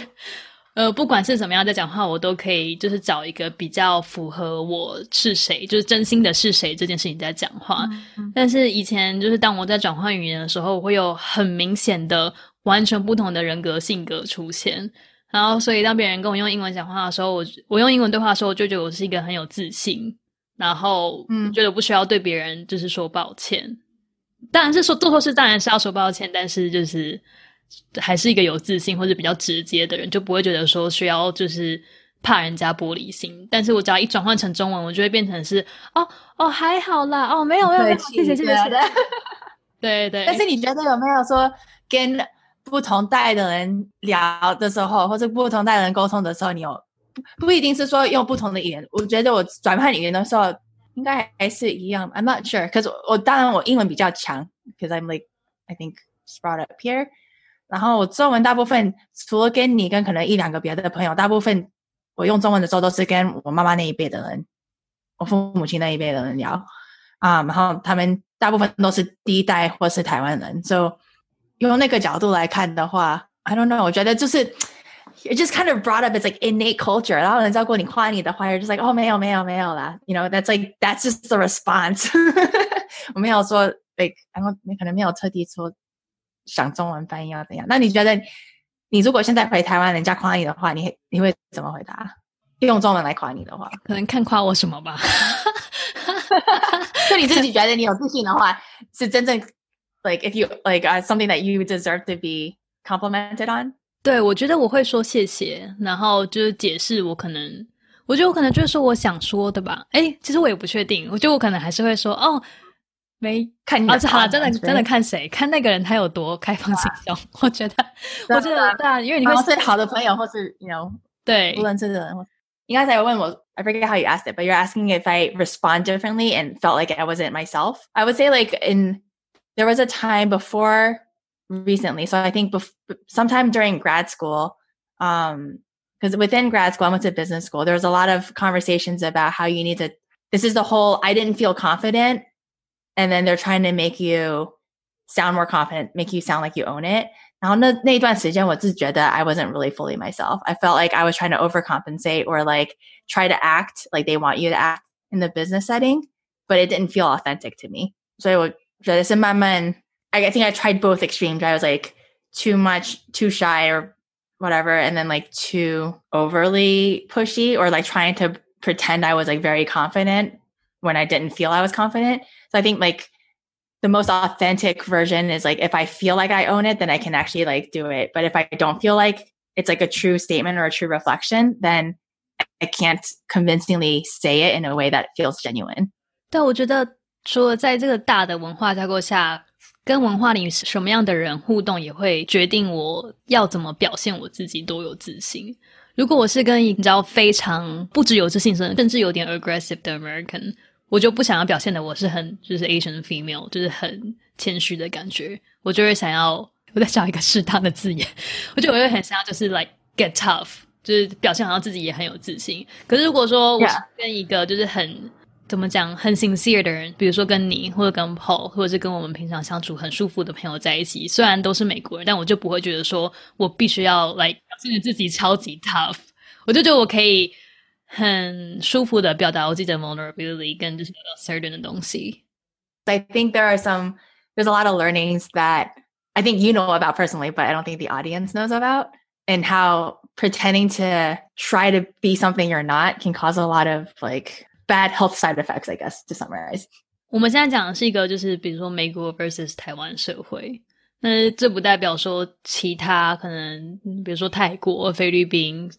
呃，不管是怎么样在讲话，我都可以就是找一个比较符合我是谁，就是真心的是谁这件事情在讲话。但是以前就是当我在转换语言的时候，我会有很明显的完全不同的人格性格出现。然后，所以当别人跟我用英文讲话的时候，我我用英文对话的时候，我就觉得我是一个很有自信，然后嗯觉得不需要对别人就是说抱歉。当然是说做错事当然是要说抱歉，但是就是。还是一个有自信或者比较直接的人，就不会觉得说需要就是怕人家玻璃心。但是我只要一转换成中文，我就会变成是哦哦还好啦哦没有没有谢谢谢谢对对。但是你觉得有没有说跟不同代的人聊的时候，或者不同代的人沟通的时候，你有不不一定是说用不同的语言？我觉得我转换语言的时候应该还是一样。I'm not sure，可是我当然我英文比较强，because I'm like I think brought up here。然后我中文大部分除了跟你跟可能一两个别的朋友，大部分我用中文的时候都是跟我妈妈那一辈的人，我父母亲那一辈的人聊啊。然后他们大部分都是第一代或是台湾人，所以用那个角度来看的话，I don't know，我觉得就是 it just kind of brought up it's like innate culture。然后人家过你夸你的话，就是 like 哦没有没有没有啦，you know that's like that's just the response。我没有说 like 然后你可能没有特地说。想中文翻译要怎样？那你觉得，你如果现在回台湾，人家夸你的话，你你会怎么回答？用中文来夸你的话，可能看夸我什么吧。就你自己觉得你有自信的话，是真正 like if you like something that you deserve to be complimented on。对，我觉得我会说谢谢，然后就是解释我可能，我觉得我可能就是说我想说的吧。哎，其实我也不确定，我觉得我可能还是会说哦。没看，而且好，真的真的看谁，看那个人他有多开放心胸。我觉得，我觉得对啊，因为你会是好的朋友，或是 you know，对，无论这个人，你刚才问我，I forget how you asked it, but you're asking if I respond differently and felt like I wasn't myself. I would say like in there was a time before recently, so I think bef- sometime during grad school, um, because within grad school, I went to business school. There was a lot of conversations about how you need to. This is the whole. I didn't feel confident and then they're trying to make you sound more confident, make you sound like you own it. 然后那那段时间，我自觉得 I wasn't really fully myself. I felt like I was trying to overcompensate or like try to act like they want you to act in the business setting, but it didn't feel authentic to me. So 所以我觉得是慢慢 I think I tried both extremes. I was like too much, too shy or whatever, and then like too overly pushy or like trying to pretend I was like very confident when I didn't feel I was confident. So I think like the most authentic version is like if I feel like I own it, then I can actually like do it. But if I don't feel like it's like a true statement or a true reflection, then I can't convincingly say it in a way that feels genuine. 对，我觉得除了在这个大的文化架构下，跟文化里什么样的人互动，也会决定我要怎么表现我自己多有自信。如果我是跟你知道非常不只有自信，甚至有点 aggressive 的 American， 我就不想要表现的我是很就是 Asian female，就是很谦虚的感觉。我就会想要我在找一个适当的字眼，我就我会很想要就是 like get tough，就是表现好像自己也很有自信。可是如果说我跟一个就是很怎么讲很 sincere 的人，比如说跟你或者跟 Paul，或者是跟我们平常相处很舒服的朋友在一起，虽然都是美国人，但我就不会觉得说我必须要来表现自己超级 tough。我就觉得我可以。很舒服的表达我自己的 vulnerability 跟就是 certain 的东西。I think there are some there's a lot of learnings that I think you know about personally, but I don't think the audience knows about, and how pretending to try to be something you're not can cause a lot of like bad health side effects. I guess to summarize. 我们现在讲的是一个，就是比如说美国 versus 台湾社会，那这不代表说其他可能，比如说泰国、菲律宾、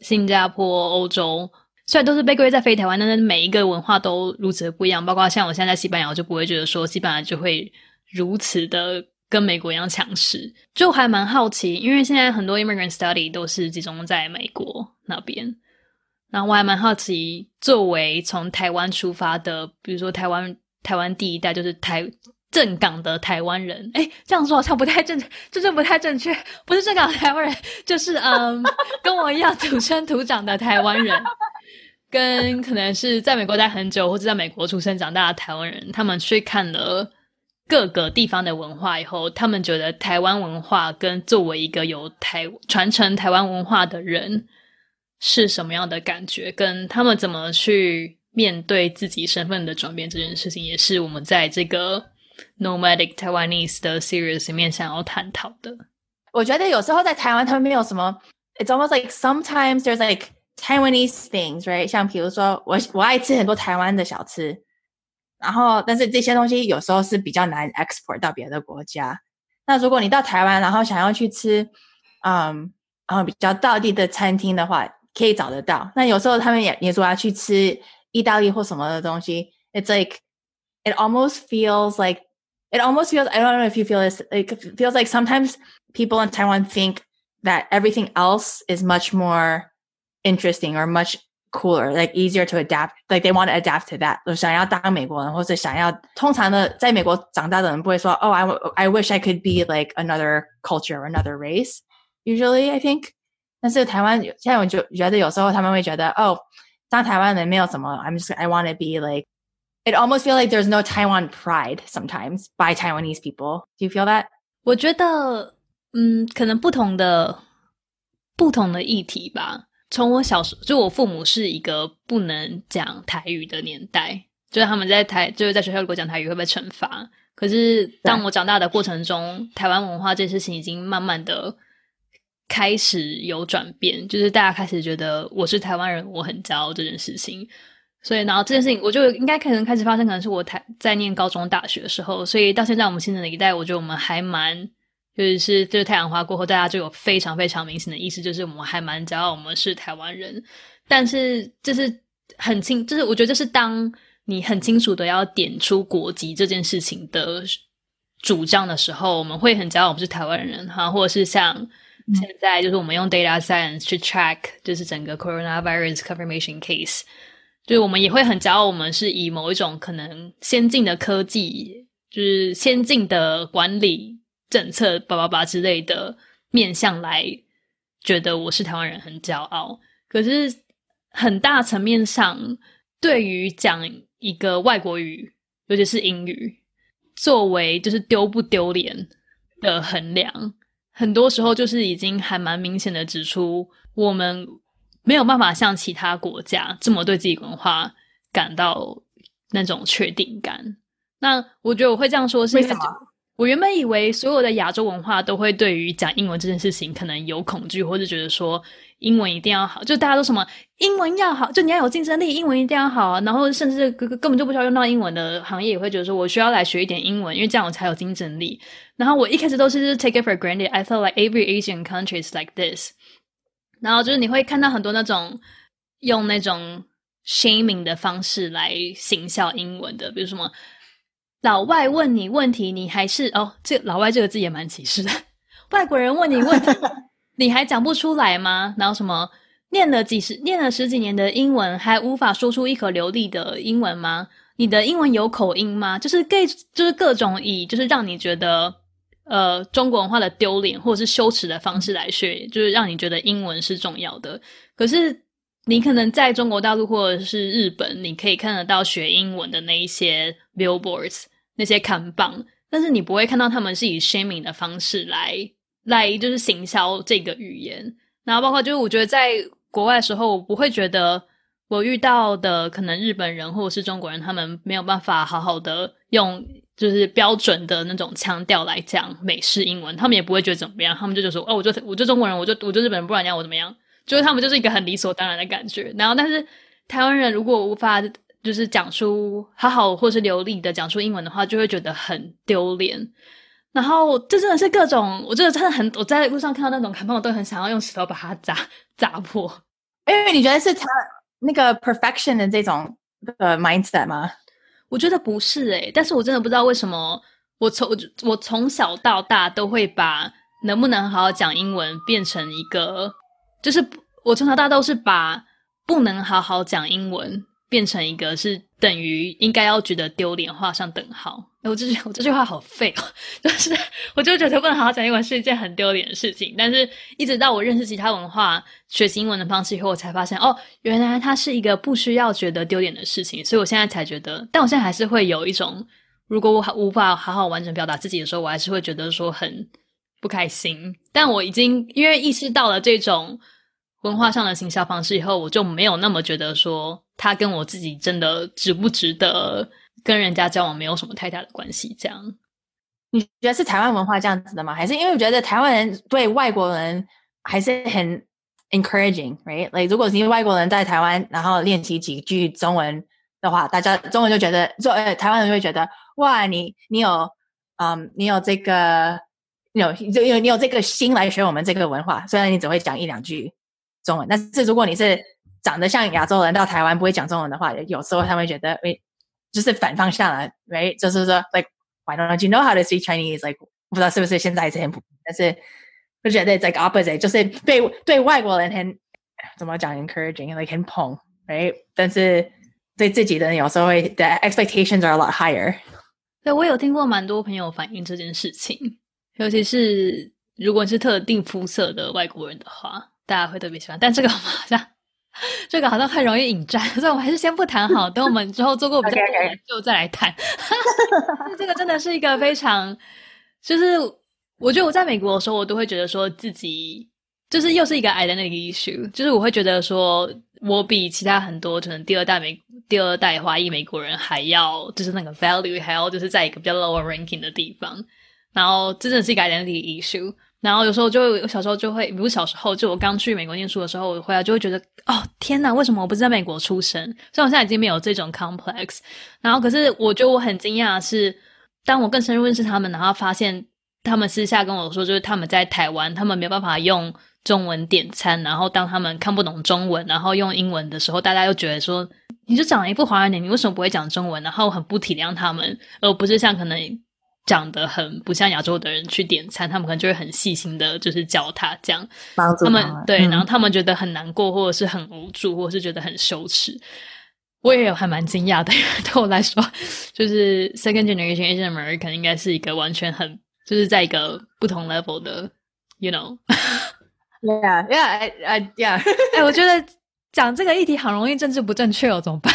新加坡、欧洲，虽然都是被归在非台湾，但是每一个文化都如此的不一样。包括像我现在在西班牙，我就不会觉得说西班牙就会如此的跟美国一样强势？就还蛮好奇，因为现在很多 immigrant study 都是集中在美国那边，然后我还蛮好奇，作为从台湾出发的，比如说台湾台湾第一代就是台。正港的台湾人，哎，这样说好像不太正，这就不太正确。不是正港的台湾人，就是嗯，跟我一样土生土长的台湾人，跟可能是在美国待很久或者在美国出生长大的台湾人，他们去看了各个地方的文化以后，他们觉得台湾文化跟作为一个有台传承台湾文化的人是什么样的感觉，跟他们怎么去面对自己身份的转变这件事情，也是我们在这个。Nomadic Taiwanese 的 series 里面想要探讨的，我觉得有时候在台湾他们没有什么，It's almost like sometimes there's like Taiwanese things, right？像比如说我我爱吃很多台湾的小吃，然后但是这些东西有时候是比较难 export 到别的国家。那如果你到台湾，然后想要去吃，嗯，然后比较道地的餐厅的话，可以找得到。那有时候他们也也说要去吃意大利或什么的东西，It's like it almost feels like it almost feels I don't know if you feel this like it feels like sometimes people in Taiwan think that everything else is much more interesting or much cooler, like easier to adapt. Like they want to adapt to that. 想要当美国人，或者想要通常的在美国长大的人不会说，Oh, I I wish I could be like another culture or another race. Usually, I think. 但是台湾现在我就觉得有时候他们会觉得，哦，当台湾人没有什么，I'm just I want to be like it almost feel like there's no Taiwan pride sometimes by Taiwanese people. Do you feel that? 我觉得，嗯，可能不同的不同的议题吧。从我小时候，就我父母是一个不能讲台语的年代，就是他们在台，就是在学校如果讲台语会被惩罚。可是当我长大的过程中，台湾文化这件事情已经慢慢的开始有转变，就是大家开始觉得我是台湾人，我很骄傲这件事情。所以，然后这件事情，我就应该可能开始发生，可能是我台在念高中、大学的时候。所以到现在，我们新的一代，我觉得我们还蛮，就是就是太阳花过后，大家就有非常非常明显的意思，就是我们还蛮骄傲，我们是台湾人。但是，就是很清，就是我觉得，就是当你很清楚的要点出国籍这件事情的主张的时候，我们会很骄傲，我们是台湾人哈，或者是像现在，就是我们用 data science 去 track，就是整个 coronavirus confirmation case。就我们也会很骄傲，我们是以某一种可能先进的科技，就是先进的管理政策，叭叭叭之类的面向来觉得我是台湾人很骄傲。可是很大层面上，对于讲一个外国语，尤其是英语，作为就是丢不丢脸的衡量，很多时候就是已经还蛮明显的指出我们。没有办法像其他国家这么对自己文化感到那种确定感。那我觉得我会这样说，是因为我原本以为所有的亚洲文化都会对于讲英文这件事情可能有恐惧，或者觉得说英文一定要好，就大家都什么英文要好，就你要有竞争力，英文一定要好。啊然后甚至根根本就不需要用到英文的行业也会觉得说我需要来学一点英文，因为这样我才有竞争力。然后我一开始都是 take it for granted. I thought like every Asian country is like this. 然后就是你会看到很多那种用那种 shaming 的方式来行销英文的，比如什么老外问你问题，你还是哦，这老外这个字也蛮歧视的。外国人问你问题，你还讲不出来吗？然后什么念了几十念了十几年的英文，还无法说出一口流利的英文吗？你的英文有口音吗？就是各就是各种以就是让你觉得。呃，中国文化的丢脸或者是羞耻的方式来学，就是让你觉得英文是重要的。可是你可能在中国大陆或者是日本，你可以看得到学英文的那一些 billboards 那些看榜，但是你不会看到他们是以 shaming 的方式来来就是行销这个语言。然后包括就是我觉得在国外的时候，我不会觉得我遇到的可能日本人或者是中国人，他们没有办法好好的用。就是标准的那种腔调来讲美式英文，他们也不会觉得怎么样，他们就就说哦，我就我就中国人，我就我就日本人，不然你要我怎么样？就是他们就是一个很理所当然的感觉。然后，但是台湾人如果无法就是讲出好好或是流利的讲出英文的话，就会觉得很丢脸。然后这真的是各种，我真的真的很，我在路上看到那种看朋我都很想要用石头把它砸砸破。因为你觉得是他那个 perfection 的这种呃 mindset 吗？我觉得不是诶，但是我真的不知道为什么我从我从小到大都会把能不能好好讲英文变成一个，就是我从小到大都是把不能好好讲英文变成一个是等于应该要觉得丢脸画上等号。我这句我这句话好废哦，就是我就觉得不能好好讲英文是一件很丢脸的事情。但是一直到我认识其他文化、学习英文的方式以后，我才发现哦，原来它是一个不需要觉得丢脸的事情。所以我现在才觉得，但我现在还是会有一种。如果我无法好好完整表达自己的时候，我还是会觉得说很不开心。但我已经因为意识到了这种文化上的行销方式以后，我就没有那么觉得说他跟我自己真的值不值得跟人家交往没有什么太大的关系。这样，你觉得是台湾文化这样子的吗？还是因为我觉得台湾人对外国人还是很 encouraging，right？like 如果是外国人在台湾，然后练习几句中文的话，大家中文就觉得，做呃台湾人就会觉得。哇，你你有，嗯，你有这个，有就有你有这个心来学我们这个文化。虽然你只会讲一两句中文，但是如果你是长得像亚洲人到台湾不会讲中文的话，有时候他们觉得，诶，就是反方向了，right？就是说，like why don't you know how to speak Chinese？like 不知道是不是现在这样，但是就觉得 like opposite，就是对对外国人很怎么讲 encouraging，like 很捧，right？但是对自己的有时候会 the expectations are a lot higher。对，我有听过蛮多朋友反映这件事情，尤其是如果是特定肤色的外国人的话，大家会特别喜欢。但这个 好像，这个好像很容易引战，所以我们还是先不谈好，等我们之后做过比较多研究再来谈。这个真的是一个非常，就是我觉得我在美国的时候，我都会觉得说自己就是又是一个 identity issue，就是我会觉得说。我比其他很多可能第二代美第二代华裔美国人还要，就是那个 value 还要就是在一个比较 lower ranking 的地方，然后真的是一个 identity issue。然后有时候就我小时候就会，比如小时候就我刚去美国念书的时候，我回来就会觉得，哦天哪，为什么我不是在美国出生？虽然我现在已经没有这种 complex。然后可是我觉得我很惊讶的是，当我更深入认识他们，然后发现他们私下跟我说，就是他们在台湾，他们没有办法用。中文点餐，然后当他们看不懂中文，然后用英文的时候，大家又觉得说，你就长了一副华人脸，你为什么不会讲中文？然后很不体谅他们，而不是像可能长得很不像亚洲的人去点餐，他们可能就会很细心的，就是教他这样。他们对，然后他们觉得很难过，或者是很无助，或者是觉得很羞耻。我也有还蛮惊讶的，对我来说，就是 second generation Asian American 应该是一个完全很就是在一个不同 level 的，you know。Yeah, yeah, I, yeah. 哎，我觉得讲这个议题很容易政治不正确哦，怎么办？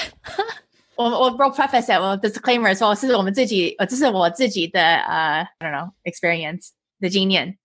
我我我 preface 我 disclaimer 说是我们自己，呃，这是我自己的呃，I don't know experience 的经验。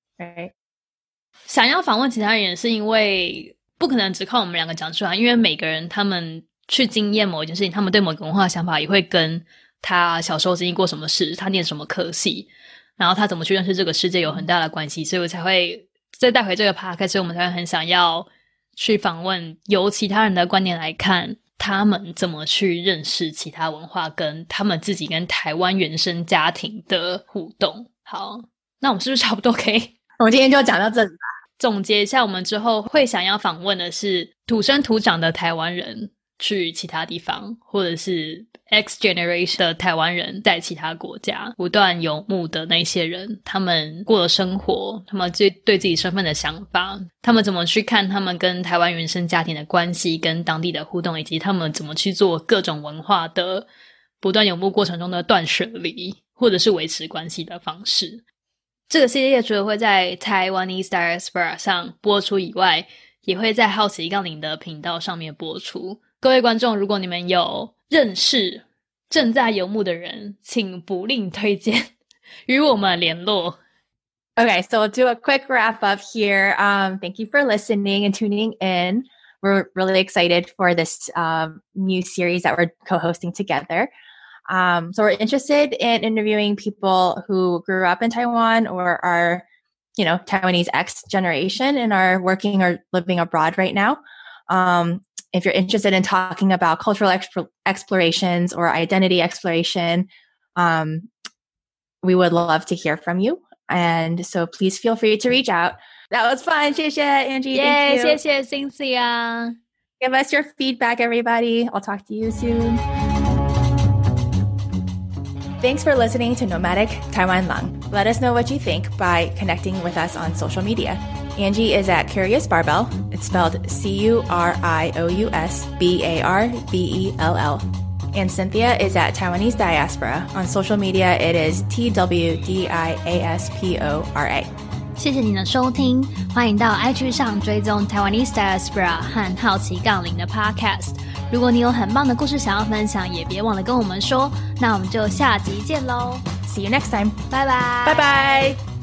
想要访问其他人是因为不可能只靠我们两个讲出来，因为每个人他们去经验某一件事情，他们对某个文化的想法也会跟他小时候经历过什么事，他念什么科系，然后他怎么去认识这个世界有很大的关系，所以我才会。再带回这个 p a r k 所以我们才会很想要去访问，由其他人的观点来看，他们怎么去认识其他文化，跟他们自己跟台湾原生家庭的互动。好，那我们是不是差不多可以？我们今天就讲到这里吧。总结一下，我们之后会想要访问的是土生土长的台湾人，去其他地方，或者是。X generation 的台湾人在其他国家不断游牧的那些人，他们过的生活，他们对对自己身份的想法，他们怎么去看他们跟台湾原生家庭的关系，跟当地的互动，以及他们怎么去做各种文化的不断游牧过程中的断舍离，或者是维持关系的方式。这个系列除了会在台湾 East Diaspora 上播出以外，也会在好奇杠铃的频道上面播出。各位观众，如果你们有认识正在游牧的人，请不吝推荐与我们联络。Okay, so we'll do a quick wrap up here. Um, thank you for listening and tuning in. We're really excited for this um, new series that we're co-hosting together. Um, so we're interested in interviewing people who grew up in Taiwan or are, you know, Taiwanese X generation and are working or living abroad right now. Um, if you're interested in talking about cultural exp- explorations or identity exploration, um, we would love to hear from you. And so please feel free to reach out. That was fun. 谢谢 Angie. Yeah, 谢谢 Cynthia. Give us your feedback, everybody. I'll talk to you soon. Thanks for listening to Nomadic Taiwan Lang. Let us know what you think by connecting with us on social media. Angie is at Curious Barbell. It's spelled C U R I O U S B A R B E L L. And Cynthia is at Taiwanese Diaspora. On social media, it is T W D I A S P O R A. 谢谢您的收听，欢迎到 IG 上追踪 Taiwanese Diaspora 和好奇杠铃的 Podcast。如果你有很棒的故事想要分享，也别忘了跟我们说。那我们就下集见喽See you next time. 拜拜，拜拜。